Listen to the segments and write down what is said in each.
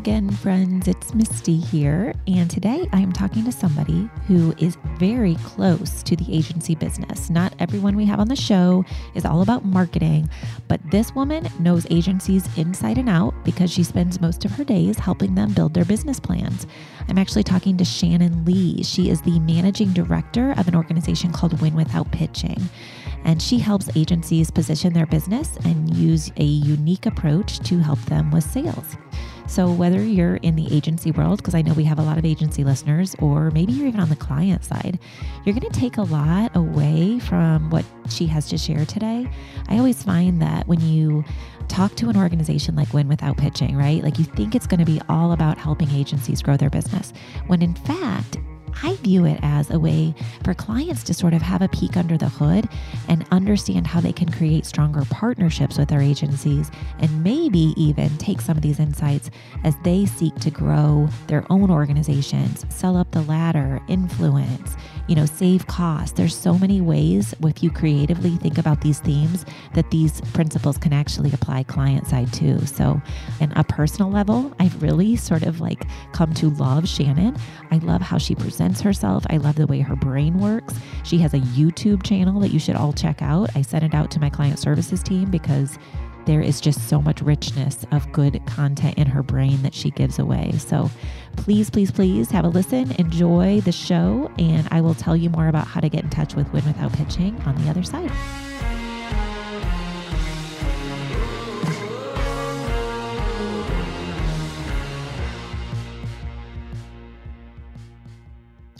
again, friends. It's Misty here. And today I am talking to somebody who is very close to the agency business. Not everyone we have on the show is all about marketing, but this woman knows agencies inside and out because she spends most of her days helping them build their business plans. I'm actually talking to Shannon Lee. She is the managing director of an organization called Win Without Pitching and she helps agencies position their business and use a unique approach to help them with sales. So, whether you're in the agency world, because I know we have a lot of agency listeners, or maybe you're even on the client side, you're going to take a lot away from what she has to share today. I always find that when you talk to an organization like Win Without Pitching, right? Like you think it's going to be all about helping agencies grow their business, when in fact, I view it as a way for clients to sort of have a peek under the hood and understand how they can create stronger partnerships with their agencies and maybe even take some of these insights as they seek to grow their own organizations, sell up the ladder, influence, you know, save costs. There's so many ways if you creatively think about these themes that these principles can actually apply client side too. So, in a personal level, I've really sort of like come to love Shannon. I love how she presents herself. I love the way her brain works. She has a YouTube channel that you should all check out. I sent it out to my client services team because there is just so much richness of good content in her brain that she gives away. So please, please, please have a listen, enjoy the show, and I will tell you more about how to get in touch with Win Without Pitching on the other side.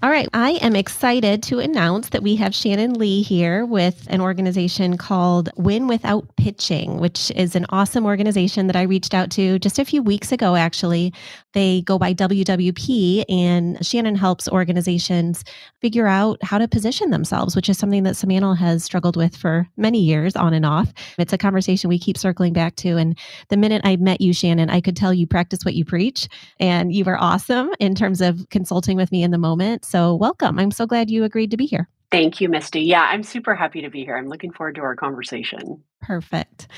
All right. I am excited to announce that we have Shannon Lee here with an organization called Win Without Pitching, which is an awesome organization that I reached out to just a few weeks ago, actually. They go by WWP, and Shannon helps organizations figure out how to position themselves, which is something that Simantel has struggled with for many years on and off. It's a conversation we keep circling back to. And the minute I met you, Shannon, I could tell you practice what you preach, and you were awesome in terms of consulting with me in the moment. So, welcome. I'm so glad you agreed to be here. Thank you, Misty. Yeah, I'm super happy to be here. I'm looking forward to our conversation. Perfect.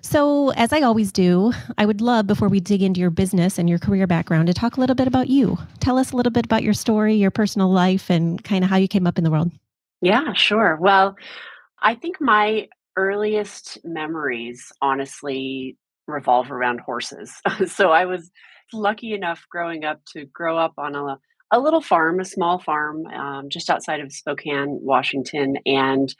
So, as I always do, I would love before we dig into your business and your career background to talk a little bit about you. Tell us a little bit about your story, your personal life, and kind of how you came up in the world. Yeah, sure. Well, I think my earliest memories honestly revolve around horses. so, I was lucky enough growing up to grow up on a a little farm, a small farm um, just outside of Spokane, Washington. And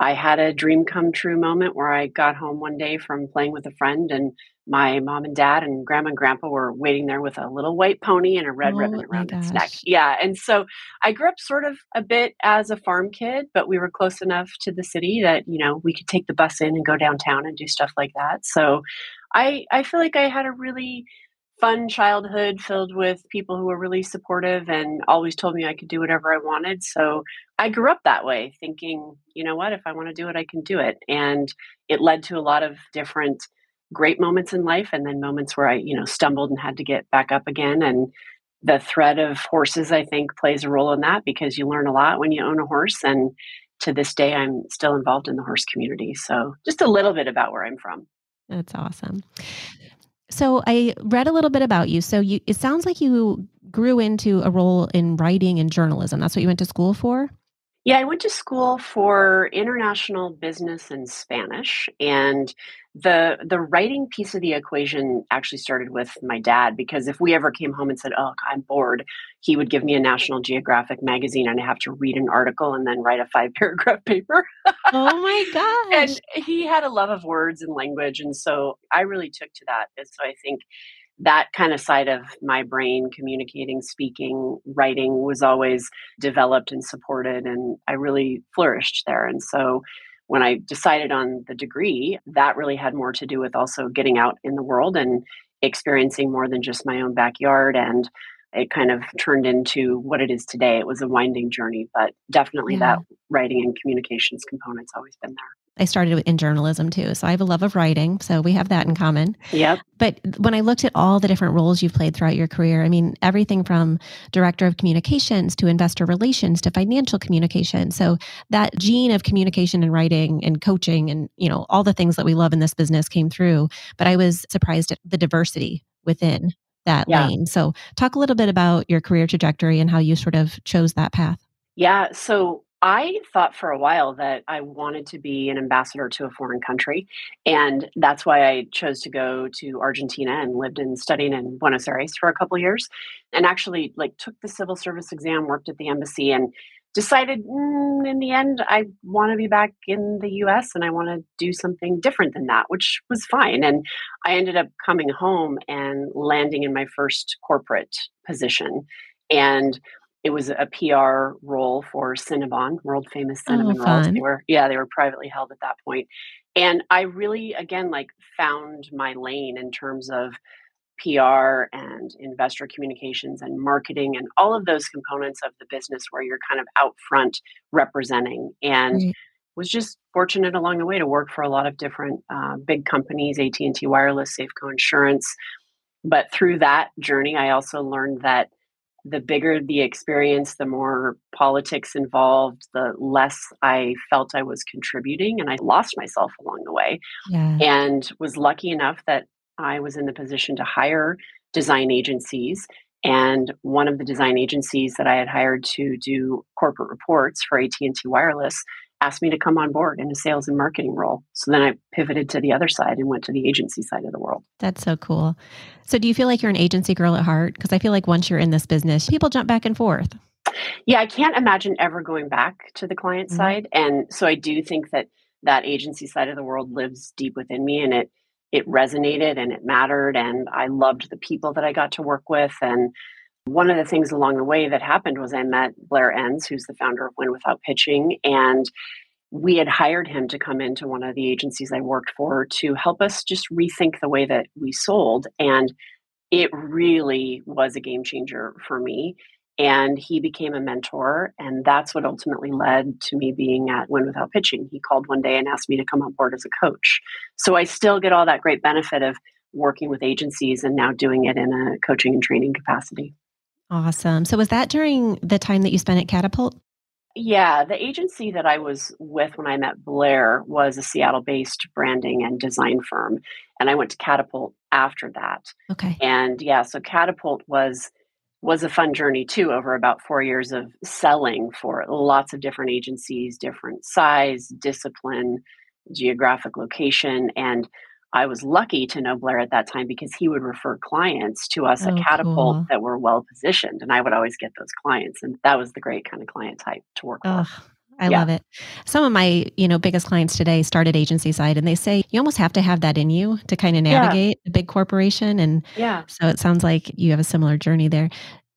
I had a dream come true moment where I got home one day from playing with a friend, and my mom and dad and grandma and grandpa were waiting there with a little white pony and a red oh, ribbon around its neck. Yeah. And so I grew up sort of a bit as a farm kid, but we were close enough to the city that, you know, we could take the bus in and go downtown and do stuff like that. So I, I feel like I had a really fun childhood filled with people who were really supportive and always told me I could do whatever I wanted. So I grew up that way, thinking, you know what, if I want to do it, I can do it. And it led to a lot of different great moments in life and then moments where I, you know, stumbled and had to get back up again. And the thread of horses, I think, plays a role in that because you learn a lot when you own a horse. And to this day, I'm still involved in the horse community. So just a little bit about where I'm from. That's awesome. So I read a little bit about you. So you it sounds like you grew into a role in writing and journalism. That's what you went to school for? Yeah, I went to school for international business and Spanish and the the writing piece of the equation actually started with my dad because if we ever came home and said, "Oh, I'm bored," he would give me a National Geographic magazine and I have to read an article and then write a five paragraph paper. oh my gosh. And he had a love of words and language and so I really took to that. And so I think that kind of side of my brain communicating speaking writing was always developed and supported and i really flourished there and so when i decided on the degree that really had more to do with also getting out in the world and experiencing more than just my own backyard and it kind of turned into what it is today it was a winding journey but definitely yeah. that writing and communications component's always been there I started in journalism too. So I have a love of writing. So we have that in common. Yep. But when I looked at all the different roles you've played throughout your career, I mean, everything from director of communications to investor relations to financial communication. So that gene of communication and writing and coaching and, you know, all the things that we love in this business came through. But I was surprised at the diversity within that Yeah. lane. So, talk a little bit about your career trajectory and how you sort of chose that path. Yeah, so I thought for a while that I wanted to be an ambassador to a foreign country, and that's why I chose to go to Argentina and lived and studied in Buenos Aires for a couple years, and actually like took the civil service exam, worked at the embassy, and decided mm, in the end I want to be back in the US and I want to do something different than that, which was fine. And I ended up coming home and landing in my first corporate position. And it was a PR role for Cinnabon, world famous Oh, cinnamon rolls. They were, yeah, they were privately held at that point. And I really, again, like found my lane in terms of PR and investor communications and marketing and all of those components of the business where you're kind of out front representing. And Right. was just fortunate along the way to work for a lot of different uh, big companies, AT&T Wireless, Safeco Insurance. But through that journey, I also learned that the bigger the experience, the more politics involved, the less I felt I was contributing, and I lost myself along the way. Yeah. And was lucky enough that I was in the position to hire design agencies. And one of the design agencies that I had hired to do corporate reports for AT&T Wireless asked me to come on board in a sales and marketing role. So then I pivoted to the other side and went to the agency side of the world. That's so cool. So, do you feel like you're an agency girl at heart? Because I feel like once you're in this business, people jump back and forth. Yeah, I can't imagine ever going back to the client Mhm. side. And so I do think that that agency side of the world lives deep within me and it it resonated and it mattered and I loved the people that I got to work with and one of the things along the way that happened was I met Blair Enns, who's the founder of Win Without Pitching, and we had hired him to come into one of the agencies I worked for to help us just rethink the way that we sold. And it really was a game changer for me. And he became a mentor. And that's what ultimately led to me being at Win Without Pitching. He called one day and asked me to come on board as a coach. So I still get all that great benefit of working with agencies and now doing it in a coaching and training capacity. Awesome. So, was that during the time that you spent at Catapult? Yeah, the agency that I was with when I met Blair was a Seattle based branding and design firm. And I went to Catapult after that. Okay. And yeah, so Catapult was was a fun journey too over about 4 years of selling for lots of different agencies, different size, discipline, geographic location and I was lucky to know Blair at that time because he would refer clients to us at Oh, Catapult cool. that were well positioned and I would always get those clients and that was the great kind of client type to work Oh, for. I Yeah. love it. Some of my, you know, biggest clients today started agency side and they say you almost have to have that in you to kind of Yeah. navigate a big corporation. And Yeah. so it sounds like you have a similar journey there.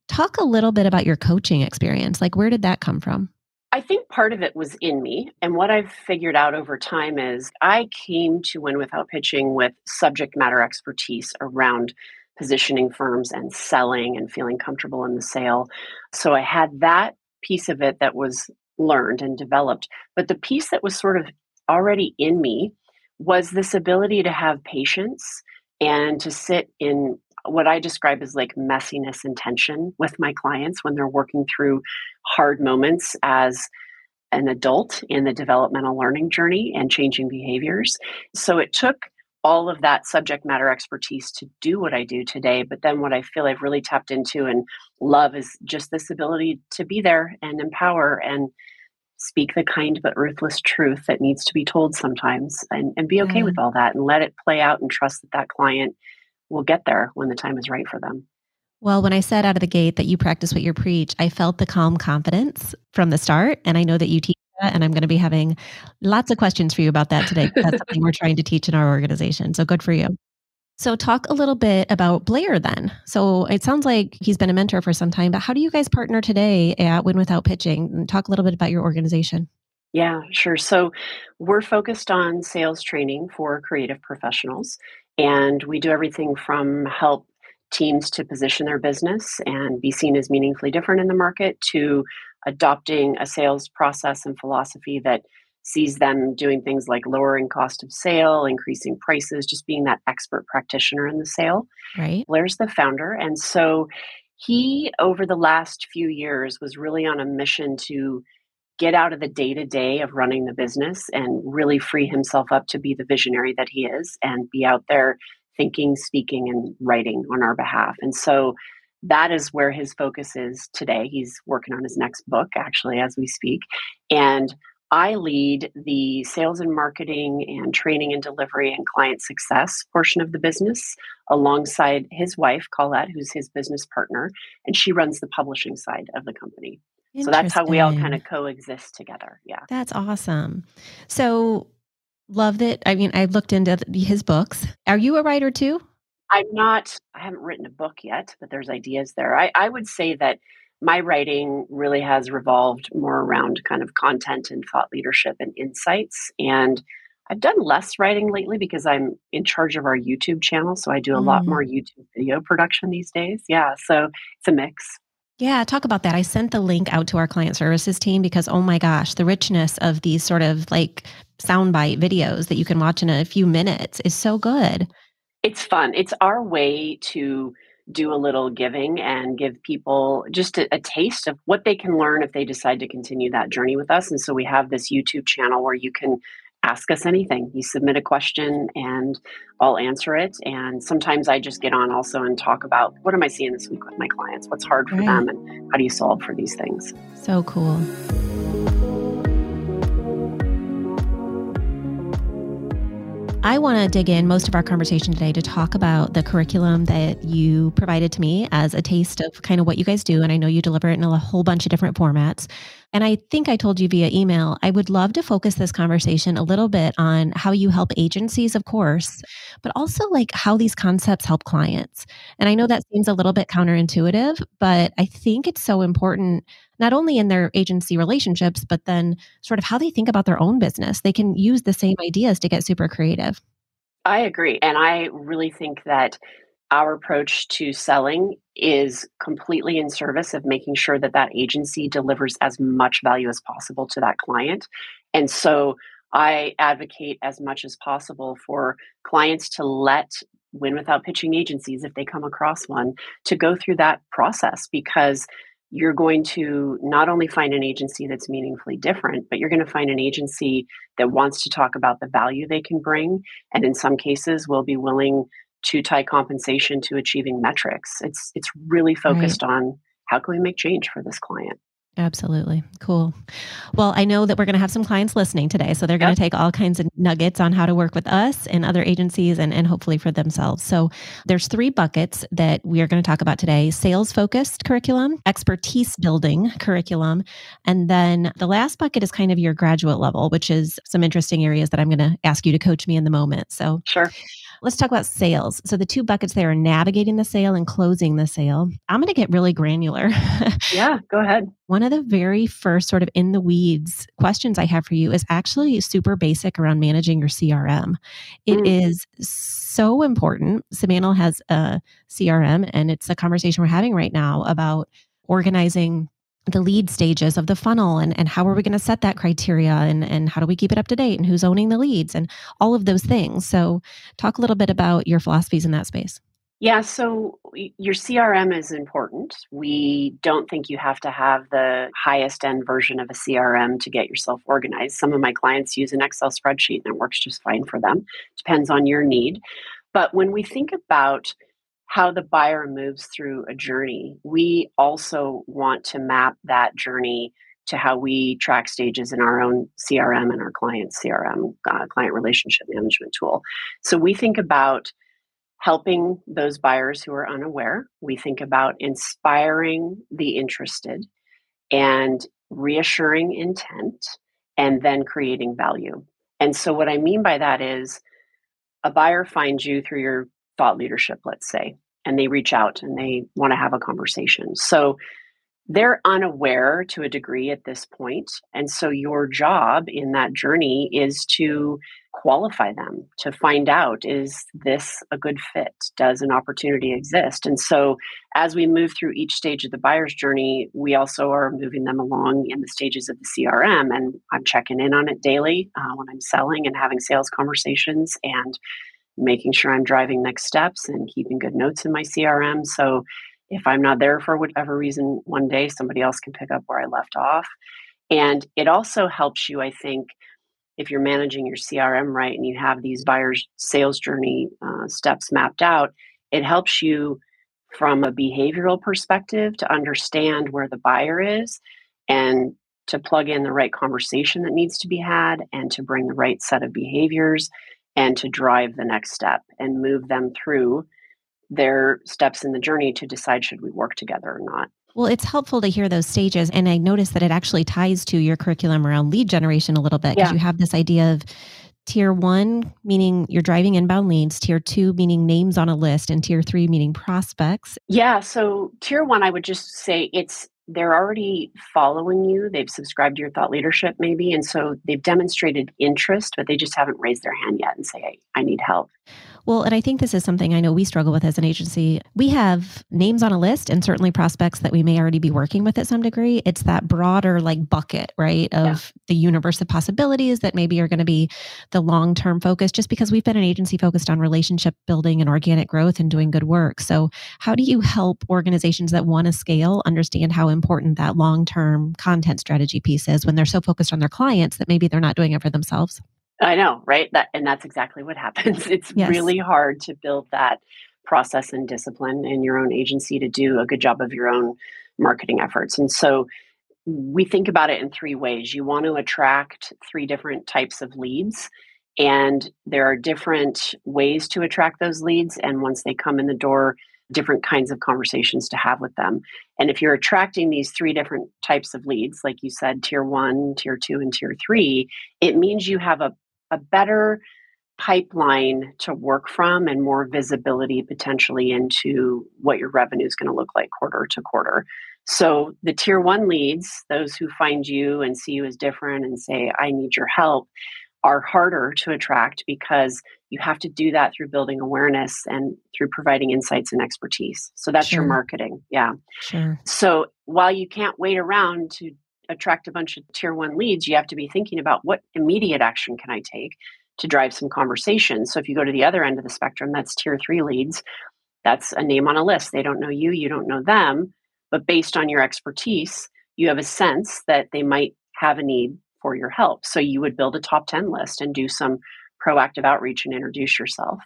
Talk a little bit about your coaching experience. Like, where did that come from? I think part of it was in me. And what I've figured out over time is I came to Win Without Pitching with subject matter expertise around positioning firms and selling and feeling comfortable in the sale. So I had that piece of it that was learned and developed. But the piece that was sort of already in me was this ability to have patience and to sit in what I describe as like messiness and tension with my clients when they're working through hard moments as an adult in the developmental learning journey and changing behaviors. So it took all of that subject matter expertise to do what I do today. But then what I feel I've really tapped into and love is just this ability to be there and empower and speak the kind but ruthless truth that needs to be told sometimes and, and be okay Yeah. with all that and let it play out and trust that that client will get there when the time is right for them. Well, when I said out of the gate that you practice what you preach, I felt the calm confidence from the start. And I know that you teach that. And I'm going to be having lots of questions for you about that today. That's something we're trying to teach in our organization. So good for you. So, talk a little bit about Blair then. So, it sounds like he's been a mentor for some time, but how do you guys partner today at Win Without Pitching? And talk a little bit about your organization. Yeah, sure. So we're focused on sales training for creative professionals, and we do everything from help teams to position their business and be seen as meaningfully different in the market to adopting a sales process and philosophy that sees them doing things like lowering cost of sale, increasing prices, just being that expert practitioner in the sale. Right? Blair's the founder. And so he, over the last few years, was really on a mission to get out of the day to day of running the business and really free himself up to be the visionary that he is and be out there thinking, speaking, and writing on our behalf. And so that is where his focus is today. He's working on his next book, actually, as we speak. And I lead the sales and marketing and training and delivery and client success portion of the business alongside his wife, Colette, who's his business partner, and she runs the publishing side of the company. So that's how we all kind of coexist together. Yeah. That's awesome. So loved it. I mean, I looked into his books. Are you a writer too? I'm not, I haven't written a book yet, but there's ideas there. I, I would say that my writing really has revolved more around kind of content and thought leadership and insights. And I've done less writing lately because I'm in charge of our YouTube channel. So I do a mm. lot more YouTube video production these days. Yeah. So it's a mix. Yeah, talk about that. I sent the link out to our client services team because, oh my gosh, the richness of these sort of like soundbite videos that you can watch in a few minutes is so good. It's fun. It's our way to do a little giving and give people just a, a, taste of what they can learn if they decide to continue that journey with us. And so we have this YouTube channel where you can ask us anything. You submit a question and I'll answer it. And sometimes I just get on also and talk about what am I seeing this week with my clients? What's hard for right. them and how do you solve for these things? So cool. I want to dig in most of our conversation today to talk about the curriculum that you provided to me as a taste of kind of what you guys do. And I know you deliver it in a whole bunch of different formats. And I think I told you via email, I would love to focus this conversation a little bit on how you help agencies, of course, but also like how these concepts help clients. And I know that seems a little bit counterintuitive, but I think it's so important, not only in their agency relationships, but then sort of how they think about their own business. They can use the same ideas to get super creative. I agree. And I really think that our approach to selling is completely in service of making sure that that agency delivers as much value as possible to that client. And so I advocate as much as possible for clients to let win without pitching agencies, if they come across one, to go through that process because you're going to not only find an agency that's meaningfully different, but you're going to find an agency that wants to talk about the value they can bring. And in some cases, will be willing to tie compensation to achieving metrics. It's it's really focused right. on how can we make change for this client. Absolutely. Cool. Well, I know that we're going to have some clients listening today. So they're going to take all kinds of nuggets on how to work with us and other agencies and, and hopefully for themselves. So there's three buckets that we are going to talk about today sales focused curriculum, expertise building curriculum. And then the last bucket is kind of your graduate level, which is some interesting areas that I'm going to ask you to coach me in the moment. So, sure. Let's talk about sales. So the two buckets there are navigating the sale and closing the sale. I'm going to get really granular. yeah, go ahead. One of the very first sort of in the weeds questions I have for you is actually super basic around managing your CRM. It mm. is so important. Simantel has a CRM and it's a conversation we're having right now about organizing the lead stages of the funnel and, and how are we going to set that criteria and, and how do we keep it up to date and who's owning the leads and all of those things. So, talk a little bit about your philosophies in that space. Yeah, so your CRM is important. We don't think you have to have the highest end version of a CRM to get yourself organized. Some of my clients use an Excel spreadsheet and it works just fine for them. Depends on your need. But when we think about how the buyer moves through a journey. We also want to map that journey to how we track stages in our own CRM and our client CRM, uh, client relationship management tool. So we think about helping those buyers who are unaware. We think about inspiring the interested and reassuring intent and then creating value. And so, what I mean by that is a buyer finds you through your thought leadership, let's say, and they reach out and they want to have a conversation. So they're unaware to a degree at this point. And so your job in that journey is to qualify them, to find out is this a good fit? Does an opportunity exist? And so as we move through each stage of the buyer's journey, we also are moving them along in the stages of the CRM. And I'm checking in on it daily uh, when I'm selling and having sales conversations. And making sure I'm driving next steps and keeping good notes in my CRM. So if I'm not there for whatever reason one day, somebody else can pick up where I left off. And it also helps you, I think, if you're managing your CRM right and you have these buyers' sales journey uh, steps mapped out, it helps you from a behavioral perspective to understand where the buyer is and to plug in the right conversation that needs to be had and to bring the right set of behaviors and to drive the next step and move them through their steps in the journey to decide should we work together or not. Well, it's helpful to hear those stages. And I noticed that it actually ties to your curriculum around lead generation a little bit because yeah. you have this idea of tier one, meaning you're driving inbound leads, tier two, meaning names on a list, and tier three, meaning prospects. Yeah. So, tier one, I would just say it's they're already following you. They've subscribed to your thought leadership, maybe. And so they've demonstrated interest, but they just haven't raised their hand yet and say, I, I need help. Well, and I think this is something I know we struggle with as an agency. We have names on a list and certainly prospects that we may already be working with at some degree. It's that broader like bucket, right, of yeah. the universe of possibilities that maybe are going to be the long term focus, just because we've been an agency focused on relationship building and organic growth and doing good work. So, how do you help organizations that want to scale understand how important that long term content strategy piece is when they're so focused on their clients that maybe they're not doing it for themselves? I know, right? That and that's exactly what happens. It's yes. really hard to build that process and discipline in your own agency to do a good job of your own marketing efforts. And so we think about it in three ways. You want to attract three different types of leads and there are different ways to attract those leads and once they come in the door different kinds of conversations to have with them. And if you're attracting these three different types of leads, like you said, tier one, tier two, and tier three, it means you have a a better pipeline to work from and more visibility potentially into what your revenue is going to look like quarter to quarter. So the tier one leads, those who find you and see you as different and say, I need your help, are harder to attract because you have to do that through building awareness and through providing insights and expertise. So that's sure. your marketing. Yeah. Sure. So while you can't wait around to attract a bunch of tier one leads, you have to be thinking about what immediate action can I take to drive some conversation. So if you go to the other end of the spectrum, that's tier three leads. That's a name on a list. They don't know you, you don't know them. But based on your expertise, you have a sense that they might have a need for your help. So you would build a top 10 list and do some proactive outreach and introduce yourself.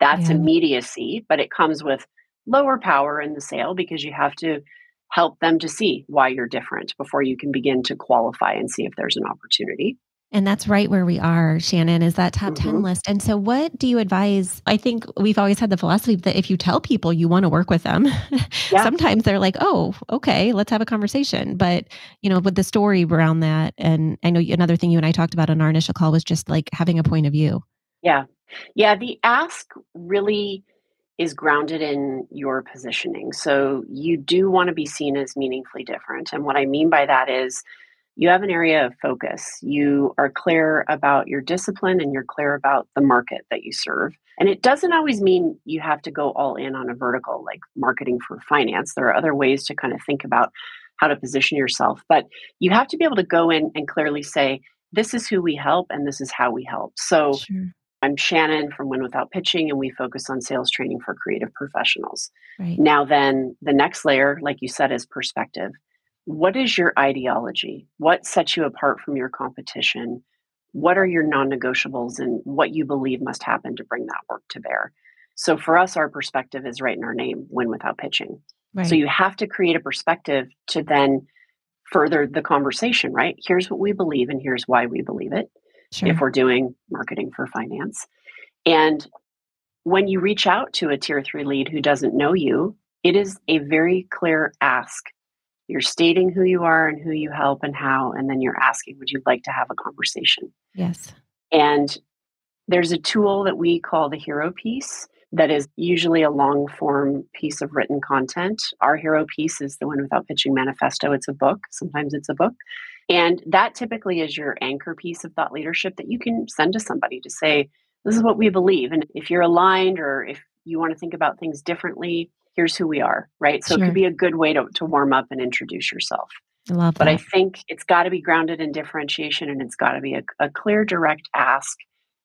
That's yeah. immediacy, but it comes with lower power in the sale because you have to help them to see why you're different before you can begin to qualify and see if there's an opportunity. And that's right where we are, Shannon, is that top mm-hmm. 10 list. And so, what do you advise? I think we've always had the philosophy that if you tell people you want to work with them, yeah. sometimes they're like, oh, okay, let's have a conversation. But, you know, with the story around that, and I know another thing you and I talked about on our initial call was just like having a point of view. Yeah. Yeah. The ask really is grounded in your positioning. So you do want to be seen as meaningfully different. And what I mean by that is you have an area of focus. You are clear about your discipline and you're clear about the market that you serve. And it doesn't always mean you have to go all in on a vertical like marketing for finance. There are other ways to kind of think about how to position yourself, but you have to be able to go in and clearly say, this is who we help and this is how we help. So sure. I'm Shannon from Win Without Pitching, and we focus on sales training for creative professionals. Right. Now, then, the next layer, like you said, is perspective. What is your ideology? What sets you apart from your competition? What are your non negotiables and what you believe must happen to bring that work to bear? So, for us, our perspective is right in our name Win Without Pitching. Right. So, you have to create a perspective to then further the conversation, right? Here's what we believe, and here's why we believe it sure. if we're doing marketing for finance. And when you reach out to a tier three lead who doesn't know you, it is a very clear ask. You're stating who you are and who you help and how, and then you're asking, would you like to have a conversation? Yes. And there's a tool that we call the hero piece that is usually a long form piece of written content. Our hero piece is the Win Without Pitching manifesto. It's a book. Sometimes it's a book. And that typically is your anchor piece of thought leadership that you can send to somebody to say, this is what we believe. And if you're aligned or if you want to think about things differently, here's who we are, right? So sure. it could be a good way to, to warm up and introduce yourself. I love but I think it's got to be grounded in differentiation and it's got to be a, a clear, direct ask.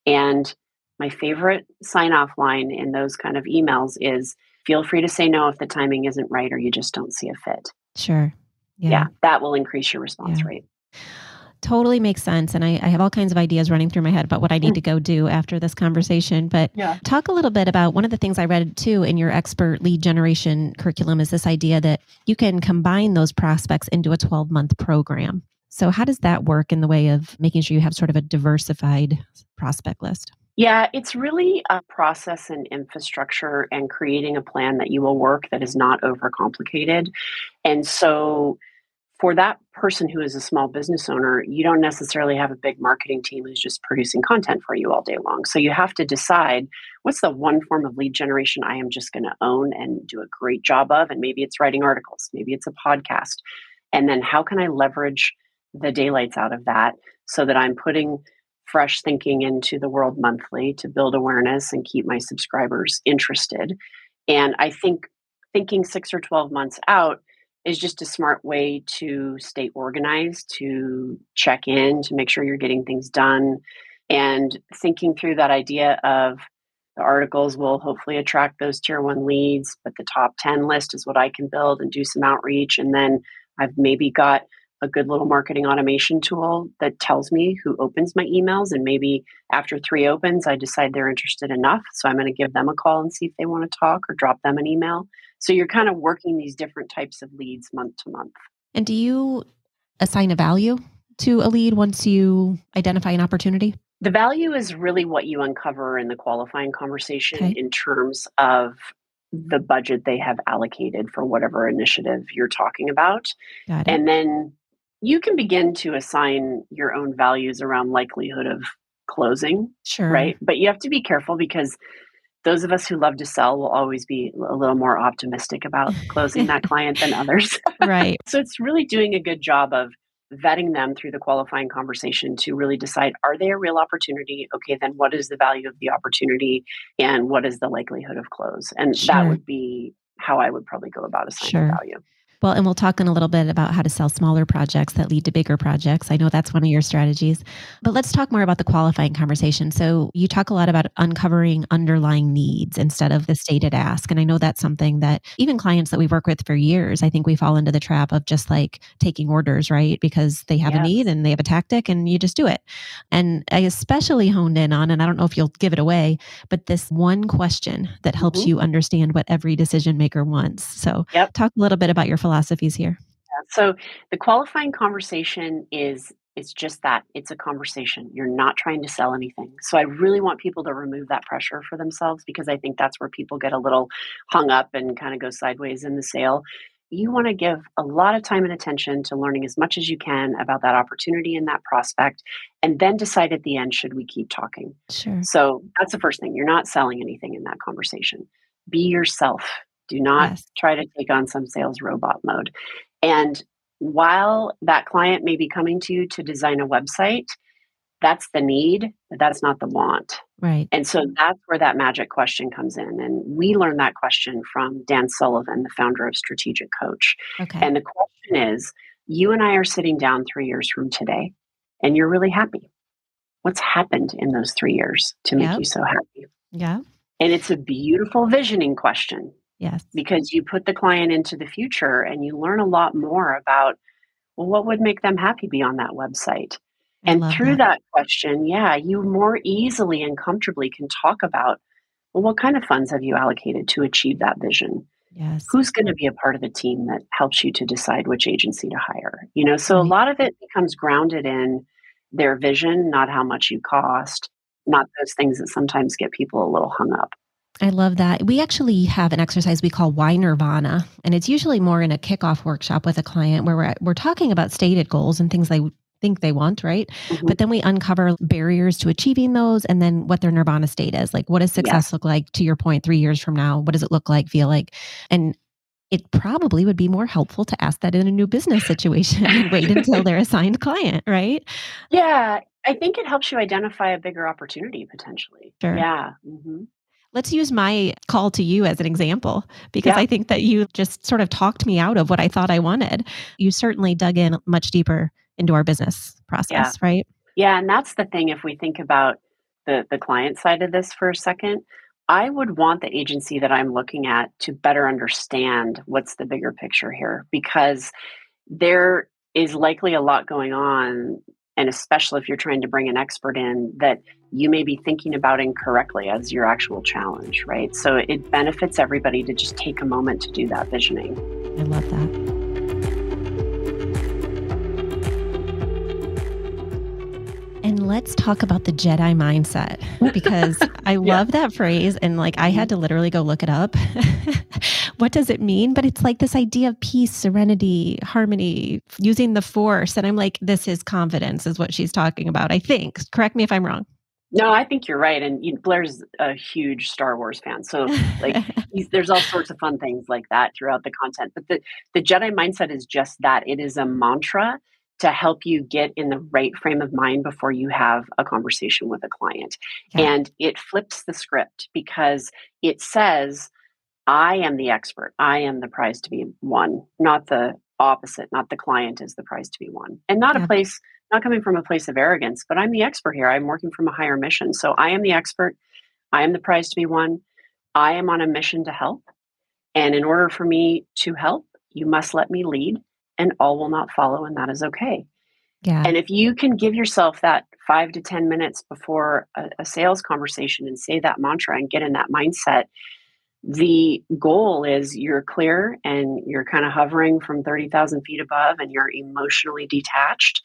And my favorite sign off line in those kind of emails is feel free to say no if the timing isn't right or you just don't see a fit. Sure. Yeah, yeah that will increase your response yeah. rate. Totally makes sense. And I, I, have all kinds of ideas running through my head about what I need mm. to go do after this conversation. But yeah. talk a little bit about one of the things I read too in your expert lead generation curriculum is this idea that you can combine those prospects into a 12 month program. So, how does that work in the way of making sure you have sort of a diversified prospect list? Yeah, it's really a process and infrastructure and creating a plan that you will work that is not overcomplicated. And so, for that person who is a small business owner, you don't necessarily have a big marketing team who's just producing content for you all day long. So you have to decide what's the one form of lead generation I am just going to own and do a great job of. And maybe it's writing articles, maybe it's a podcast. And then how can I leverage the daylights out of that so that I'm putting fresh thinking into the world monthly to build awareness and keep my subscribers interested. And I think thinking six or 12 months out is just a smart way to stay organized, to check in, to make sure you're getting things done, and thinking through that idea of the articles will hopefully attract those tier one leads, but the top 10 list is what I can build and do some outreach. And then I've maybe got a good little marketing automation tool that tells me who opens my emails. And maybe after three opens, I decide they're interested enough. So I'm going to give them a call and see if they want to talk or drop them an email. So you're kind of working these different types of leads month to month. And do you assign a value to a lead once you identify an opportunity? The value is really what you uncover in the qualifying conversation okay. in terms of the budget they have allocated for whatever initiative you're talking about. And then you can begin to assign your own values around likelihood of closing. Sure. Right. But you have to be careful because those of us who love to sell will always be a little more optimistic about closing that client than others. right. so it's really doing a good job of vetting them through the qualifying conversation to really decide are they a real opportunity? Okay, then what is the value of the opportunity and what is the likelihood of close? And sure. that would be how I would probably go about assigning sure. value. Well, and we'll talk in a little bit about how to sell smaller projects that lead to bigger projects. I know that's one of your strategies. But let's talk more about the qualifying conversation. So, you talk a lot about uncovering underlying needs instead of the stated ask. And I know that's something that even clients that we work with for years, I think we fall into the trap of just like taking orders, right? Because they have yes. a need and they have a tactic and you just do it. And I especially honed in on, and I don't know if you'll give it away, but this one question that helps mm-hmm. you understand what every decision maker wants. So, yep. talk a little bit about your philosophies here? So the qualifying conversation is it's just that it's a conversation. You're not trying to sell anything. So I really want people to remove that pressure for themselves because I think that's where people get a little hung up and kind of go sideways in the sale. You want to give a lot of time and attention to learning as much as you can about that opportunity and that prospect, and then decide at the end should we keep talking. Sure. So that's the first thing. You're not selling anything in that conversation. Be yourself. Do not yes. try to take on some sales robot mode. And while that client may be coming to you to design a website, that's the need, but that's not the want. Right. And so that's where that magic question comes in. And we learned that question from Dan Sullivan, the founder of Strategic Coach. Okay. And the question is you and I are sitting down three years from today, and you're really happy. What's happened in those three years to make yep. you so happy? Yeah. And it's a beautiful visioning question Yes. Because you put the client into the future and you learn a lot more about, well, what would make them happy beyond that website? I and through that. that question, yeah, you more easily and comfortably can talk about, well, what kind of funds have you allocated to achieve that vision? Yes. Who's going to be a part of the team that helps you to decide which agency to hire? You know, so right. a lot of it becomes grounded in their vision, not how much you cost, not those things that sometimes get people a little hung up. I love that. We actually have an exercise we call Why Nirvana, and it's usually more in a kickoff workshop with a client where we're, we're talking about stated goals and things they think they want, right? Mm-hmm. But then we uncover barriers to achieving those and then what their nirvana state is. Like, what does success yeah. look like to your point three years from now? What does it look like, feel like? And it probably would be more helpful to ask that in a new business situation and wait until they're assigned client, right? Yeah, I think it helps you identify a bigger opportunity potentially. Sure. Yeah. Mm-hmm. Let's use my call to you as an example because yeah. I think that you just sort of talked me out of what I thought I wanted. You certainly dug in much deeper into our business process, yeah. right? Yeah, and that's the thing if we think about the the client side of this for a second, I would want the agency that I'm looking at to better understand what's the bigger picture here because there is likely a lot going on and especially if you're trying to bring an expert in that you may be thinking about incorrectly as your actual challenge, right? So it benefits everybody to just take a moment to do that visioning. I love that. And let's talk about the Jedi mindset because I yeah. love that phrase. And like I had to literally go look it up. what does it mean? But it's like this idea of peace, serenity, harmony, using the force. And I'm like, this is confidence, is what she's talking about, I think. Correct me if I'm wrong. No, I think you're right. And you Blair's a huge Star Wars fan, so like there's all sorts of fun things like that throughout the content. But the the Jedi mindset is just that. It is a mantra to help you get in the right frame of mind before you have a conversation with a client. Yeah. And it flips the script because it says, I am the expert. I am the prize to be won, not the opposite, not the client is the prize to be won. And not yeah. a place, not coming from a place of arrogance, but I'm the expert here. I'm working from a higher mission. So I am the expert. I am the prize to be won. I am on a mission to help. And in order for me to help, you must let me lead and all will not follow, and that is okay. Yeah. And if you can give yourself that five to 10 minutes before a, a sales conversation and say that mantra and get in that mindset, the goal is you're clear and you're kind of hovering from 30,000 feet above and you're emotionally detached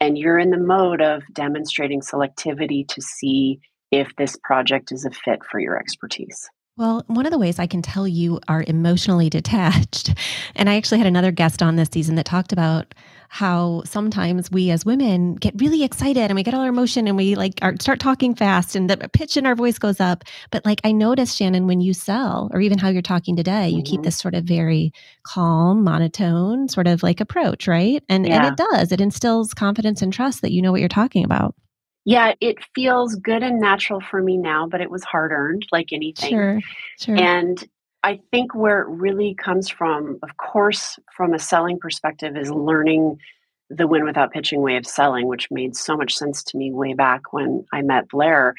and you're in the mode of demonstrating selectivity to see if this project is a fit for your expertise. Well, one of the ways I can tell you are emotionally detached, and I actually had another guest on this season that talked about how sometimes we as women get really excited and we get all our emotion and we like are, start talking fast and the pitch in our voice goes up. But like I noticed, Shannon, when you sell or even how you're talking today, you mm-hmm. keep this sort of very calm, monotone sort of like approach, right? And yeah. and it does. It instills confidence and trust that you know what you're talking about. Yeah, it feels good and natural for me now, but it was hard earned like anything. Sure. Sure. And I think where it really comes from, of course, from a selling perspective, is learning the win without pitching way of selling, which made so much sense to me way back when I met Blair.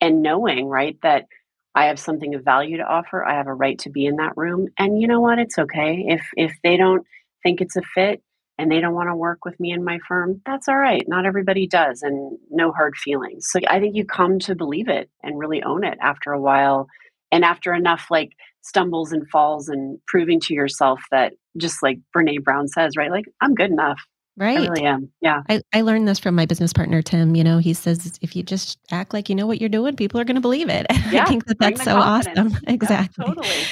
And knowing, right, that I have something of value to offer, I have a right to be in that room. And you know what? It's okay. If if they don't think it's a fit, and they don't want to work with me and my firm, that's all right. Not everybody does, and no hard feelings. So I think you come to believe it and really own it after a while. And after enough like stumbles and falls and proving to yourself that just like Brene Brown says, right? Like, I'm good enough. Right. I really am. Yeah. I, I learned this from my business partner, Tim. You know, he says if you just act like you know what you're doing, people are going to believe it. Yeah, I think that that's so confidence. awesome. exactly. Yeah, totally.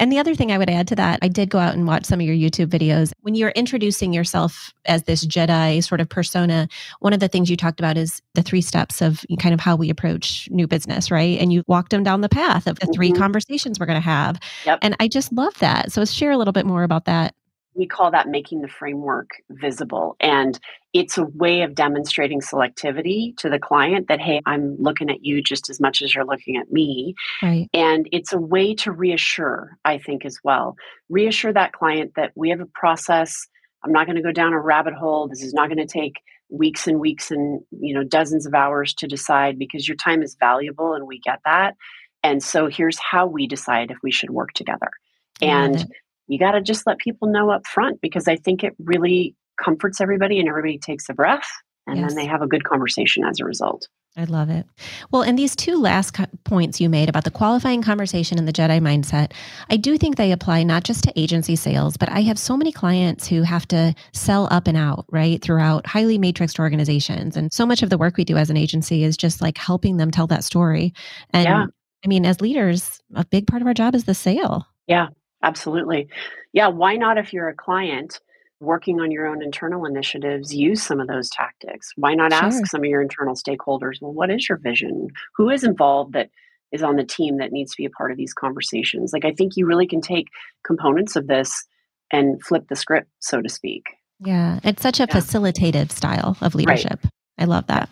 And the other thing I would add to that, I did go out and watch some of your YouTube videos. When you're introducing yourself as this Jedi sort of persona, one of the things you talked about is the three steps of kind of how we approach new business, right? And you walked them down the path of the mm-hmm. three conversations we're going to have. Yep. And I just love that. So share a little bit more about that we call that making the framework visible. And it's a way of demonstrating selectivity to the client that, hey, I'm looking at you just as much as you're looking at me. Right. And it's a way to reassure, I think, as well. Reassure that client that we have a process. I'm not going to go down a rabbit hole. This is not going to take weeks and weeks and you know dozens of hours to decide because your time is valuable and we get that and so here's how we decide if we should work together and you got to just let people know up front because I think it really comforts everybody and everybody takes a breath and yes. then they have a good conversation as a result. I love it. Well, and these two last co- points you made about the qualifying conversation and the Jedi mindset, I do think they apply not just to agency sales, but I have so many clients who have to sell up and out, right, throughout highly matrixed organizations. And so much of the work we do as an agency is just like helping them tell that story. And yeah. I mean, as leaders, a big part of our job is the sale. Yeah, Absolutely. Yeah. Why not, if you're a client working on your own internal initiatives, use some of those tactics? Why not sure. ask some of your internal stakeholders, well, what is your vision? Who is involved that is on the team that needs to be a part of these conversations? Like, I think you really can take components of this and flip the script, so to speak. Yeah. It's such a yeah. facilitative style of leadership. Right. I love that.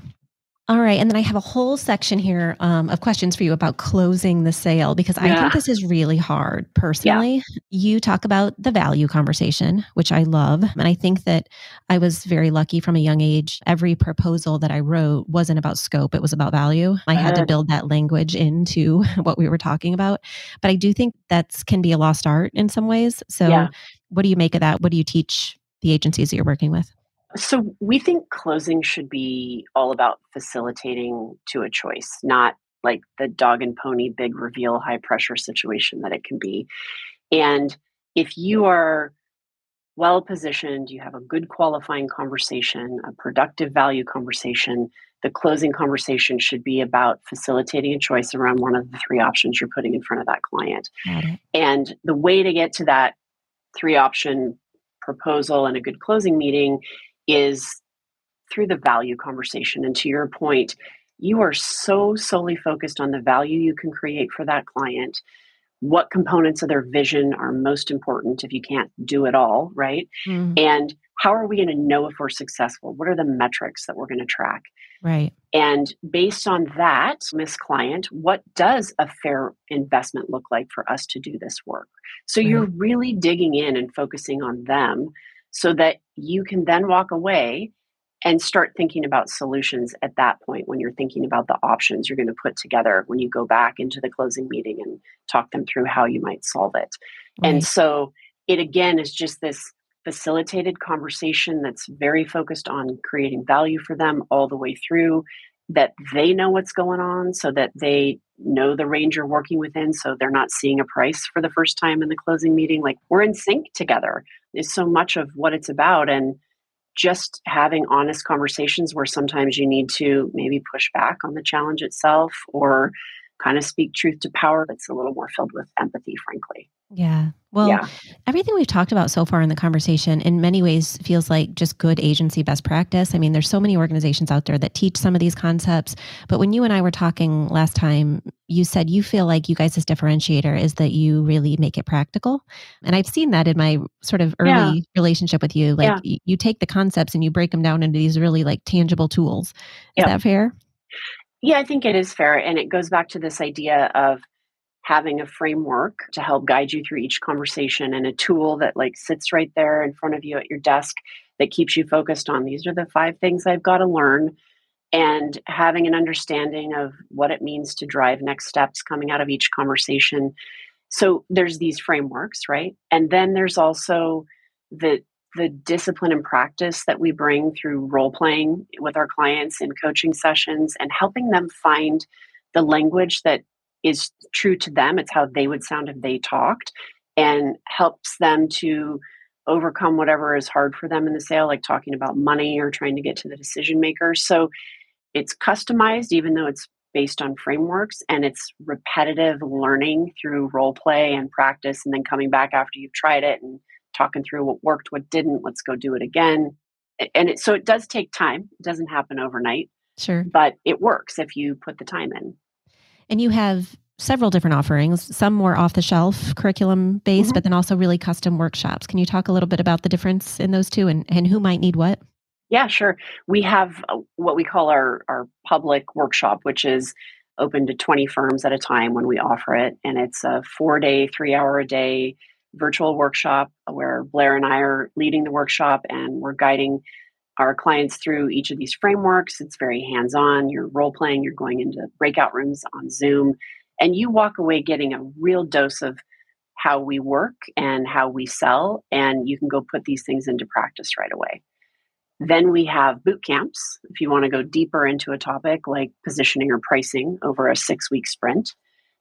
All right. And then I have a whole section here um, of questions for you about closing the sale because I think this is really hard personally. Yeah. You talk about the value conversation, which I love. And I think that I was very lucky from a young age. Every proposal that I wrote wasn't about scope, it was about value. I had to build that language into what we were talking about. But I do think that can be a lost art in some ways. So, yeah. what do you make of that? What do you teach the agencies that you're working with? So we think closing should be all about facilitating to a choice, not like the dog and pony big reveal high pressure situation that it can be. And if you are well positioned, you have a good qualifying conversation, a productive value conversation, the closing conversation should be about facilitating a choice around one of the three options you're putting in front of that client. And the way to get to that three option proposal and a good closing meeting is through the value conversation. And to your point, you are so solely focused on the value you can create for that client what components of their vision are most important if you can't do it all, right? Mm. And how are we going to know if we're successful? What are the metrics that we're going to track? Right. And based on that, Miss Client, what does a fair investment look like for us to do this work? So right. you're really digging in and focusing on them so that you can then walk away and start thinking about solutions at that point when you're thinking about the options you're going to put together when you go back into the closing meeting and talk them through how you might solve it. Right. And so it again is just this facilitated conversation that's very focused on creating value for them all the way through that they know what's going on so that they know the range you're working within so they're not seeing a price for the first time in the closing meeting like we're in sync together is so much of what it's about and just having honest conversations where sometimes you need to maybe push back on the challenge itself or kind of speak truth to power that's a little more filled with empathy, frankly. Yeah. Well, yeah. everything we've talked about so far in the conversation in many ways feels like just good agency best practice. I mean, there's so many organizations out there that teach some of these concepts, but when you and I were talking last time, you said you feel like you guys' differentiator is that you really make it practical. And I've seen that in my sort of early yeah. relationship with you. Like yeah. you take the concepts and you break them down into these really like tangible tools. Is that fair? Yeah, I think it is fair. And it goes back to this idea of having a framework to help guide you through each conversation and a tool that like sits right there in front of you at your desk that keeps you focused on these are the five things I've got to learn and having an understanding of what it means to drive next steps coming out of each conversation. So there's these frameworks, right? And then there's also the the discipline and practice that we bring through role playing with our clients in coaching sessions and helping them find the language that is true to them. It's how they would sound if they talked and helps them to overcome whatever is hard for them in the sale, like talking about money or trying to get to the decision maker. So it's customized, even though it's based on frameworks and it's repetitive learning through role play and practice and then coming back after you've tried it and talking through what worked, what didn't, let's go do it again. And it, so it does take time. It doesn't happen overnight. Sure. But it works if you put the time in. And you have several different offerings, some more off the shelf curriculum based, mm-hmm. but then also really custom workshops. Can you talk a little bit about the difference in those two and, and who might need what? Yeah, sure. We have uh, what we call our, our public workshop, which is open to 20 firms at a time when we offer it. And it's a four day, three hour a day virtual workshop where Blair and I are leading the workshop and we're guiding our clients through each of these frameworks. It's very hands on. You're role playing, you're going into breakout rooms on Zoom, and you walk away getting a real dose of how we work and how we sell. And you can go put these things into practice right away. Then we have boot camps if you want to go deeper into a topic like positioning or pricing over a six week sprint.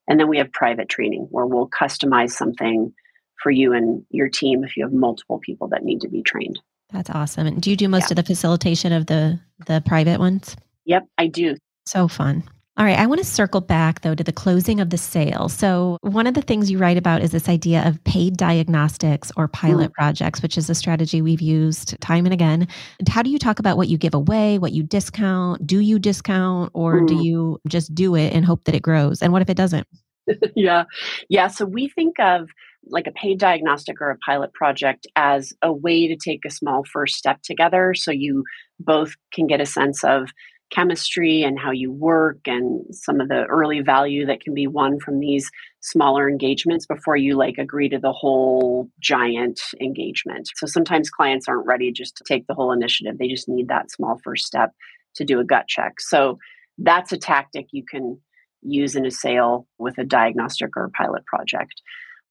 And then we have private training where we'll customize something for you and your team if you have multiple people that need to be trained. That's awesome. And do you do most yeah. of the facilitation of the the private ones? Yep, I do. So fun. All right, I want to circle back though to the closing of the sale. So, one of the things you write about is this idea of paid diagnostics or pilot mm. projects, which is a strategy we've used time and again. How do you talk about what you give away, what you discount? Do you discount or mm. do you just do it and hope that it grows? And what if it doesn't? yeah. Yeah. So, we think of like a paid diagnostic or a pilot project as a way to take a small first step together so you both can get a sense of chemistry and how you work and some of the early value that can be won from these smaller engagements before you like agree to the whole giant engagement. So sometimes clients aren't ready just to take the whole initiative. They just need that small first step to do a gut check. So that's a tactic you can use in a sale with a diagnostic or a pilot project.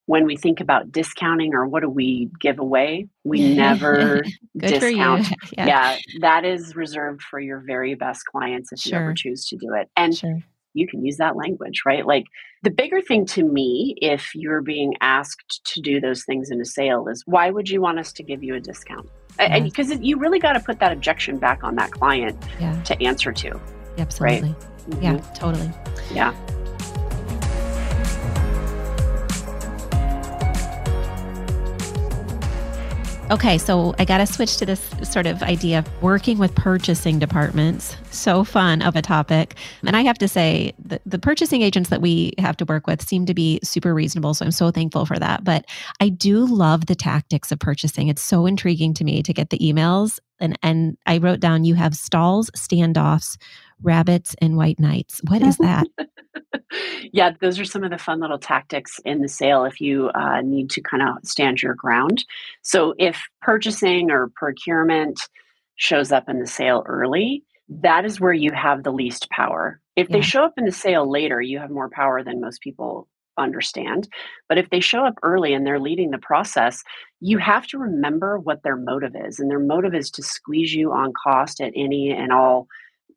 When we think about discounting or what do we give away, we never discount. Yeah. yeah. that is reserved for your very best clients if Sure. you ever choose to do it. And Sure. you can use that language, right? Like the bigger thing to me, if you're being asked to do those things in a sale, is why would you want us to give you a discount? Yeah. because you really got to put that objection back on that client Yeah. to answer to. Absolutely. Yeah, Mhm. totally. Yeah. Okay, so I got to switch to this sort of idea of working with purchasing departments. So fun of a topic. And I have to say, the, the purchasing agents that we have to work with seem to be super reasonable. So I'm so thankful for that. But I do love the tactics of purchasing. It's so intriguing to me to get the emails. And, and I wrote down you have stalls, standoffs, rabbits, and white knights. What is that? yeah, those are some of the fun little tactics in the sale if you uh, need to kind of stand your ground. So, if purchasing or procurement shows up in the sale early, that is where you have the least power. If Yeah. they show up in the sale later, you have more power than most people understand. But if they show up early and they're leading the process, you have to remember what their motive is. And their motive is to squeeze you on cost at any and all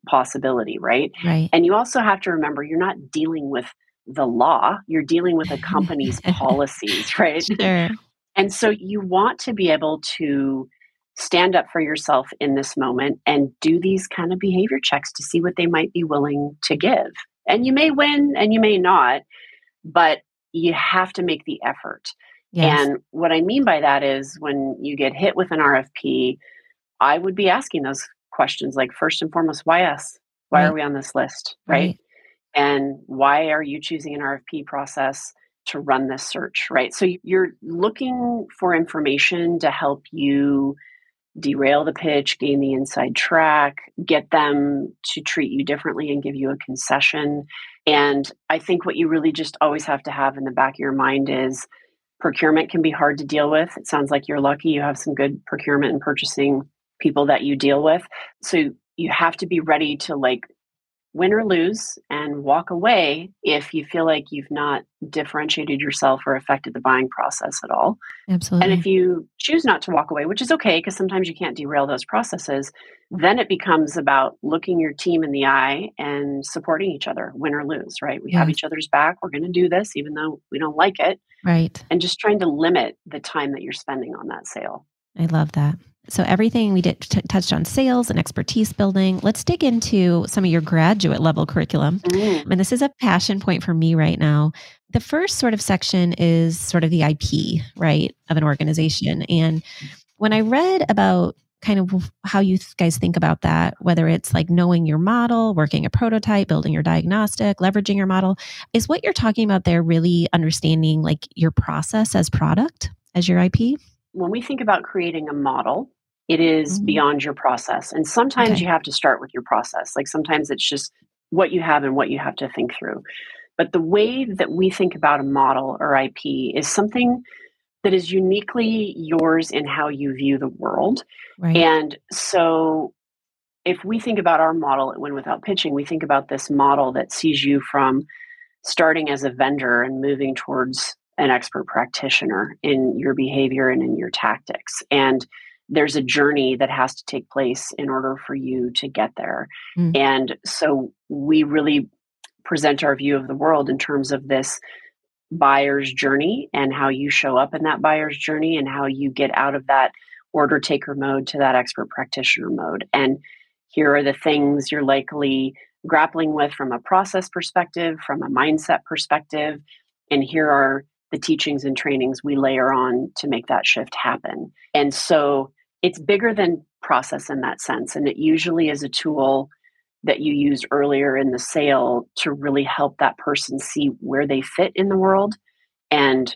possibility, right? Right. And you also have to remember you're not dealing with the law, you're dealing with a company's policies, right? Sure. And so you want to be able to stand up for yourself in this moment and do these kind of behavior checks to see what they might be willing to give. And you may win and you may not, but you have to make the effort. Yes. And what I mean by that is when you get hit with an RFP, I would be asking those questions like first and foremost, why us? Why Right. are we on this list? Right? And why are you choosing an RFP process to run this search? Right. So you're looking for information to help you derail the pitch, gain the inside track, get them to treat you differently and give you a concession. And I think what you really just always have to have in the back of your mind is procurement can be hard to deal with. It sounds like you're lucky you have some good procurement and purchasing people that you deal with. So you have to be ready to like win or lose and walk away if you feel like you've not differentiated yourself or affected the buying process at all. Absolutely. And if you choose not to walk away, which is okay because sometimes you can't derail those processes, then it becomes about looking your team in the eye and supporting each other, win or lose, right? We have each other's back. We're going to do this even though we don't like it, right. and just trying to limit the time that you're spending on that sale. I love that. So everything we did t- touched on sales and expertise building. Let's dig into some of your graduate level curriculum. Mm. And this is a passion point for me right now. The first sort of section is sort of the IP, right, of an organization. And when I read about kind of how you guys think about that, whether it's like knowing your model, working a prototype, building your diagnostic, leveraging your model, is what you're talking about there really understanding like your process as product, as your IP? When we think about creating a model, it is Mhm. beyond your process. And sometimes Okay. you have to start with your process. Like sometimes it's just what you have and what you have to think through. But the way that we think about a model or IP is something that is uniquely yours in how you view the world. Right. And so if we think about our model at Win Without Pitching, we think about this model that sees you from starting as a vendor and moving towards an expert practitioner in your behavior and in your tactics. And there's a journey that has to take place in order for you to get there. Mm. And so we really present our view of the world in terms of this buyer's journey and how you show up in that buyer's journey and how you get out of that order taker mode to that expert practitioner mode. And here are the things you're likely grappling with from a process perspective, from a mindset perspective. And here are the teachings and trainings we layer on to make that shift happen. And so it's bigger than process in that sense. And it usually is a tool that you used earlier in the sale to really help that person see where they fit in the world and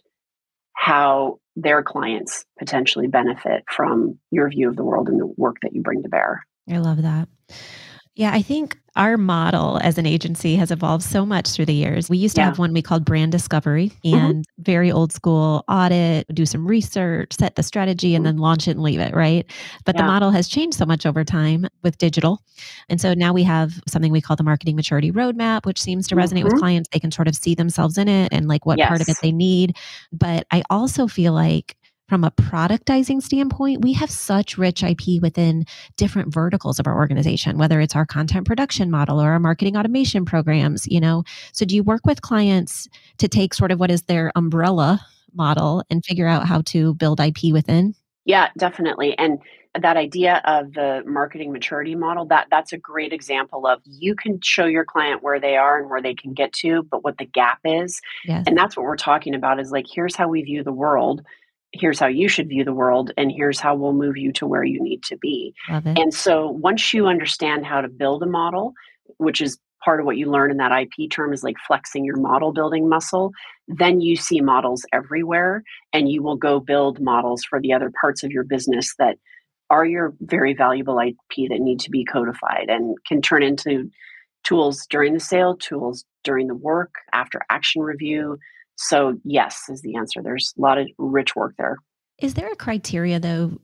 how their clients potentially benefit from your view of the world and the work that you bring to bear. I love that. Yeah, I think our model as an agency has evolved so much through the years. We used to Yeah. have one we called brand discovery Mhm. and very old school audit, do some research, set the strategy, and Mhm. then launch it and leave it, right? But the model has changed so much over time with digital. And so now we have something we call the marketing maturity roadmap, which seems to resonate with Mhm. clients. They can sort of see themselves in it and like what part of it they need. But I also feel like from a productizing standpoint, we have such rich IP within different verticals of our organization, whether it's our content production model or our marketing automation programs, you know. So do you work with clients to take sort of what is their umbrella model and figure out how to build IP within? Yeah, definitely. And that idea of the marketing maturity model, that that's a great example of you can show your client where they are and where they can get to, but what the gap is. Yes. And that's what we're talking about is like here's how we view the world. Here's how you should view the world and here's how we'll move you to where you need to be. And so once you understand how to build a model, which is part of what you learn in that IP term is like flexing your model building muscle, then you see models everywhere and you will go build models for the other parts of your business that are your very valuable IP that need to be codified and can turn into tools during the sale, tools during the work, after action review. So, yes, is the answer. There's a lot of rich work there. Is there a criteria though,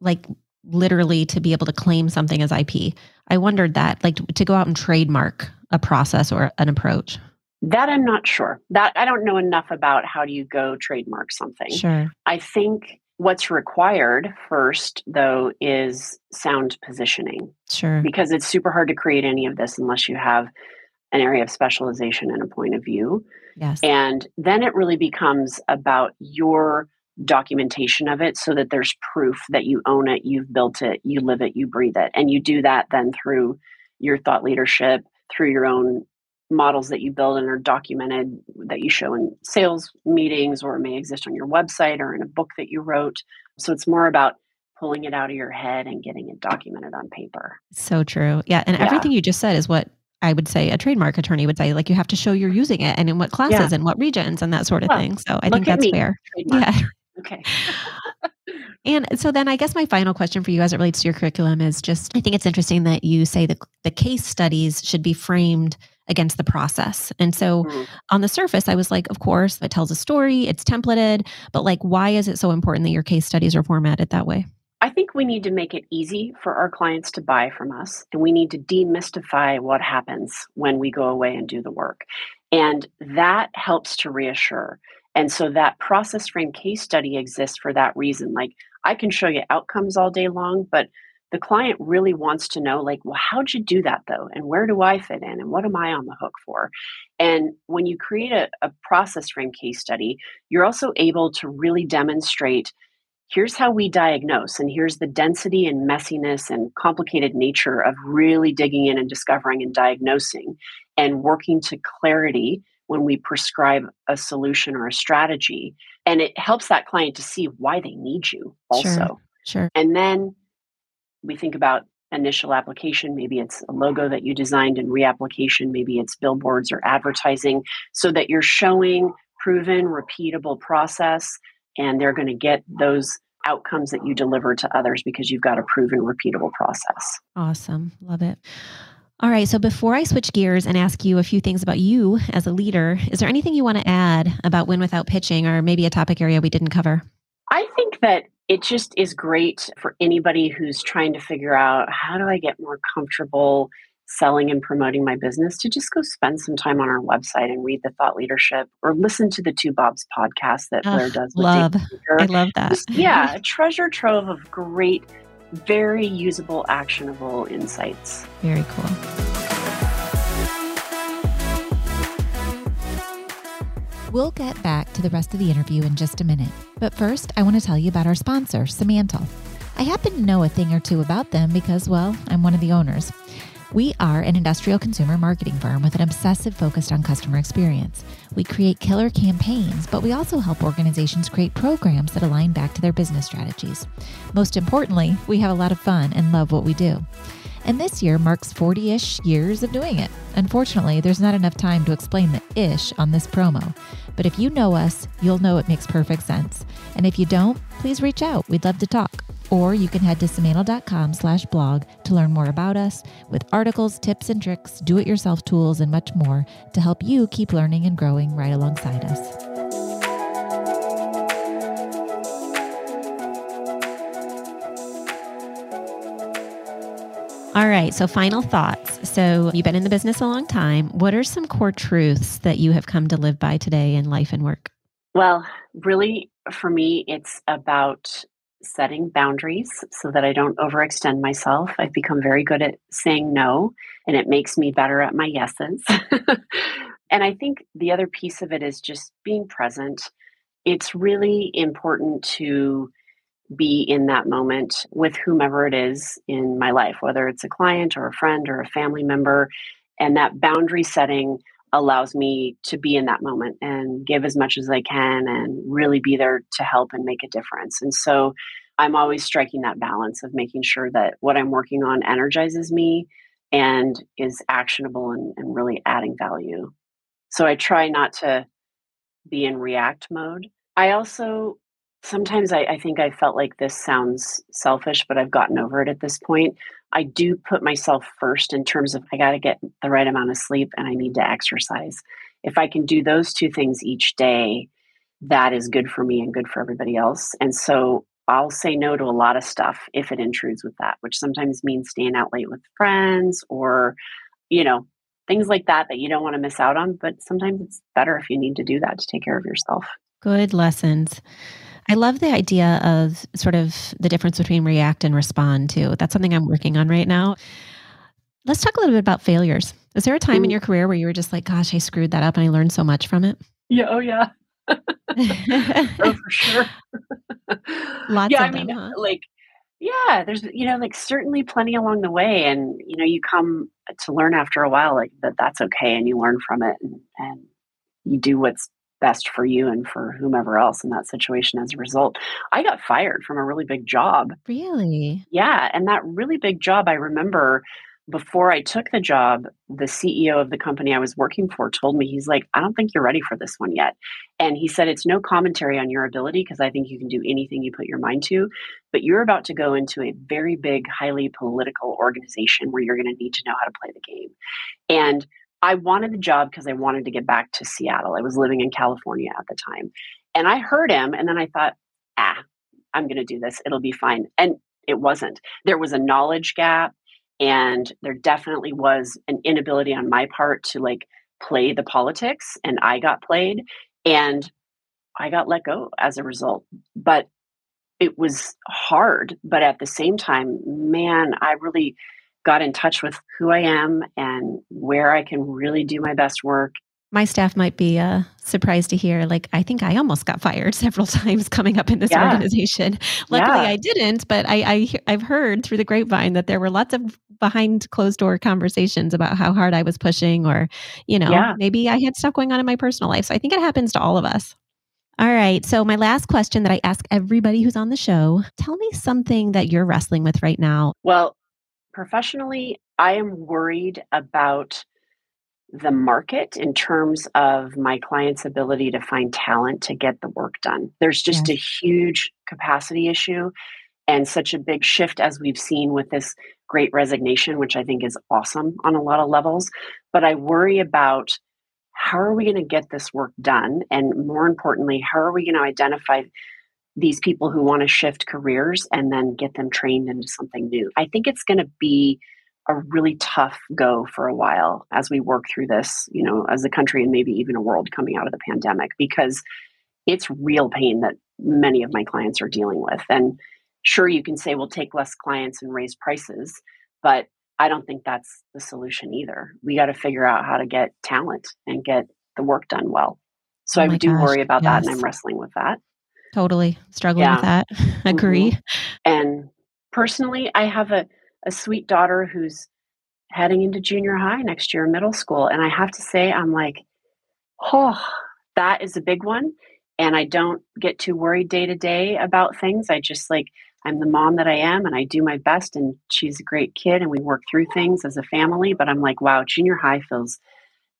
like literally to be able to claim something as IP? I wondered that, like to go out and trademark a process or an approach. That I'm not sure. That I don't know enough about how do you go trademark something. Sure. I think what's required first, though, is sound positioning Sure. because it's super hard to create any of this unless you have an area of specialization and a point of view. Yes. And then it really becomes about your documentation of it so that there's proof that you own it, you've built it, you live it, you breathe it. And you do that then through your thought leadership, through your own models that you build and are documented that you show in sales meetings or may exist on your website or in a book that you wrote. So it's more about pulling it out of your head and getting it documented on paper. So true. Yeah. And Yeah. everything you just said is what I would say a trademark attorney would say. Like you have to show you're using it and in what classes and what regions and that sort of Well, thing. So I think that's me. fair. Trademark. Yeah. Okay. And so then I guess my final question for you as it relates to your curriculum is just I think it's interesting that you say that the case studies should be framed against the process. And so Mm. on the surface, I was like, of course, it tells a story, it's templated, but like, why is it so important that your case studies are formatted that way? I think we need to make it easy for our clients to buy from us, and we need to demystify what happens when we go away and do the work. And that helps to reassure. And so that process frame case study exists for that reason. Like, I can show you outcomes all day long, but the client really wants to know, like, well, how'd you do that though? And where do I fit in? And what am I on the hook for? And when you create a, a process frame case study, you're also able to really demonstrate here's how we diagnose and here's the density and messiness and complicated nature of really digging in and discovering and diagnosing and working to clarity when we prescribe a solution or a strategy and it helps that client to see why they need you also Sure. Sure. and then we think about initial application maybe it's a logo that you designed and reapplication maybe it's billboards or advertising so that you're showing proven repeatable process and they're going to get those outcomes that you deliver to others because you've got a proven repeatable process. Awesome. Love it. All right. So before I switch gears and ask you a few things about you as a leader, is there anything you want to add about win without pitching or maybe a topic area we didn't cover? I think that it just is great for anybody who's trying to figure out how do I get more comfortable selling and promoting my business to just go spend some time on our website and read the thought leadership or listen to the Two Bobs podcast that Blair does with love. I love that. Just- yeah, a treasure trove of great, very usable, actionable insights. Very cool. We'll get back to the rest of the interview in just a minute. But first, I want to tell you about our sponsor, Simantel. I happen to know a thing or two about them because, well, I'm one of the owners. We are an industrial consumer marketing firm with an obsessive focus on customer experience. We create killer campaigns, but we also help organizations create programs that align back to their business strategies. Most importantly, we have a lot of fun and love what we do. And this year marks 40 ish years of doing it. Unfortunately, there's not enough time to explain the ish on this promo. But if you know us, you'll know it makes perfect sense. And if you don't, please reach out. We'd love to talk. Or you can head to simantel.com slash blog to learn more about us with articles, tips and tricks, do-it-yourself tools, and much more to help you keep learning and growing right alongside us. All right, so final thoughts. So, you've been in the business a long time. What are some core truths that you have come to live by today in life and work? Well, really, for me, it's about setting boundaries so that I don't overextend myself. I've become very good at saying no, and it makes me better at my yeses. and I think the other piece of it is just being present. It's really important to be in that moment with whomever it is in my life, whether it's a client or a friend or a family member. And that boundary setting allows me to be in that moment and give as much as I can and really be there to help and make a difference. And so I'm always striking that balance of making sure that what I'm working on energizes me and is actionable and, and really adding value. So I try not to be in react mode. I also sometimes I, I, think I felt like this sounds selfish, but I've gotten over it at this point. I do put myself first in terms of I got to get the right amount of sleep and I need to exercise. If I can do those two things each day, that is good for me and good for everybody else. And so I'll say no to a lot of stuff if it intrudes with that, which sometimes means staying out late with friends or, you know, things like that that you don't want to miss out on. But sometimes it's better if you need to do that to take care of yourself. Good lessons. I love the idea of sort of the difference between react and respond too. That's something I'm working on right now. Let's talk a little bit about failures. Is there a time in your career where you were just like, gosh, I screwed that up and I learned so much from it? Yeah. Oh, yeah. oh, for sure. Lots yeah, I mean, huh? like, yeah, there's, you know, like certainly plenty along the way. And, you know, you come to learn after a while, like that that's okay. And you learn from it and, and you do what's best for you and for whomever else in that situation as a result. I got fired from a really big job. Really? Yeah. And that really big job, I remember before I took the job, the CEO of the company I was working for told me, he's like, I don't think you're ready for this one yet. And he said, it's no commentary on your ability because I think you can do anything you put your mind to, but you're about to go into a very big, highly political organization where you're going to need to know how to play the game. And I wanted the job because I wanted to get back to Seattle. I was living in California at the time. And I heard him, and then I thought, ah, I'm going to do this. It'll be fine. And it wasn't. There was a knowledge gap, and there definitely was an inability on my part to like play the politics, and I got played, and I got let go as a result. But it was hard. But at the same time, man, I really got in touch with who I am and where I can really do my best work. My staff might be uh, surprised to hear, like, I think I almost got fired several times coming up in this yeah. organization. Luckily, yeah. I didn't, but I, I, I've heard through the grapevine that there were lots of behind closed door conversations about how hard I was pushing, or, you know, yeah. maybe I had stuff going on in my personal life. So I think it happens to all of us. All right. So, my last question that I ask everybody who's on the show tell me something that you're wrestling with right now. Well, professionally, I am worried about the market in terms of my clients' ability to find talent to get the work done. There's just yes. a huge capacity issue and such a big shift as we've seen with this great resignation, which I think is awesome on a lot of levels. But I worry about how are we going to get this work done? And more importantly, how are we going to identify these people who want to shift careers and then get them trained into something new. I think it's going to be a really tough go for a while as we work through this, you know, as a country and maybe even a world coming out of the pandemic because it's real pain that many of my clients are dealing with. And sure, you can say we'll take less clients and raise prices, but I don't think that's the solution either. We got to figure out how to get talent and get the work done well. So oh I do gosh, worry about yes. that and I'm wrestling with that. Totally. Struggling yeah. with that. Agree. Mm-hmm. And personally, I have a, a sweet daughter who's heading into junior high next year, middle school. And I have to say, I'm like, oh, that is a big one. And I don't get too worried day to day about things. I just like, I'm the mom that I am and I do my best. And she's a great kid and we work through things as a family. But I'm like, wow, junior high feels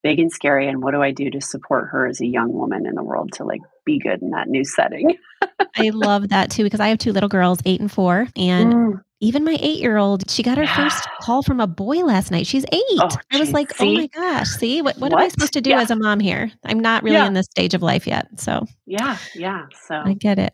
big and scary. And what do I do to support her as a young woman in the world to like be good in that new setting. I love that too because I have two little girls, eight and four, and Mm. even my eight year old, she got her Yeah. first call from a boy last night. She's eight. Oh, I was geez. like, oh my gosh, see, what, what, am I supposed to do Yeah. as a mom here? I'm not really Yeah. in this stage of life yet. So Yeah, yeah. So I get it.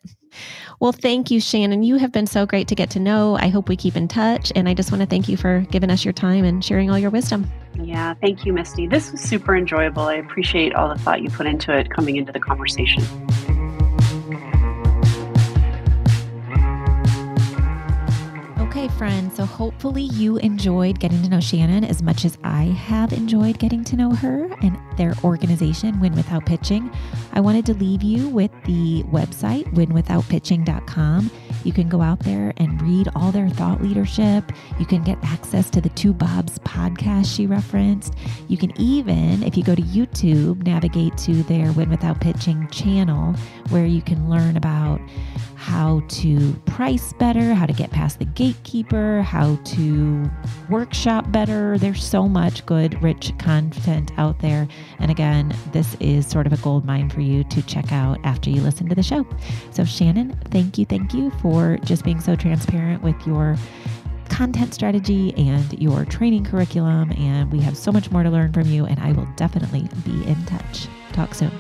Well, thank you, Shannon. You have been so great to get to know. I hope we keep in touch. And I just want to thank you for giving us your time and sharing all your wisdom. Yeah, thank you, Misty. This was super enjoyable. I appreciate all the thought you put into it coming into the conversation. Okay, friends. So hopefully you enjoyed getting to know Shannon as much as I have enjoyed getting to know her and their organization, Win Without Pitching. I wanted to leave you with the website, winwithoutpitching.com. You can go out there and read all their thought leadership. You can get access to the Two Bobs podcast she referenced. You can even, if you go to YouTube, navigate to their Win Without Pitching channel where you can learn about how to price better, how to get past the gatekeeper, how to workshop better. There's so much good, rich content out there. And again, this is sort of a gold mine for you to check out after you listen to the show. So, Shannon, thank you, thank you for just being so transparent with your content strategy and your training curriculum. And we have so much more to learn from you. And I will definitely be in touch. Talk soon.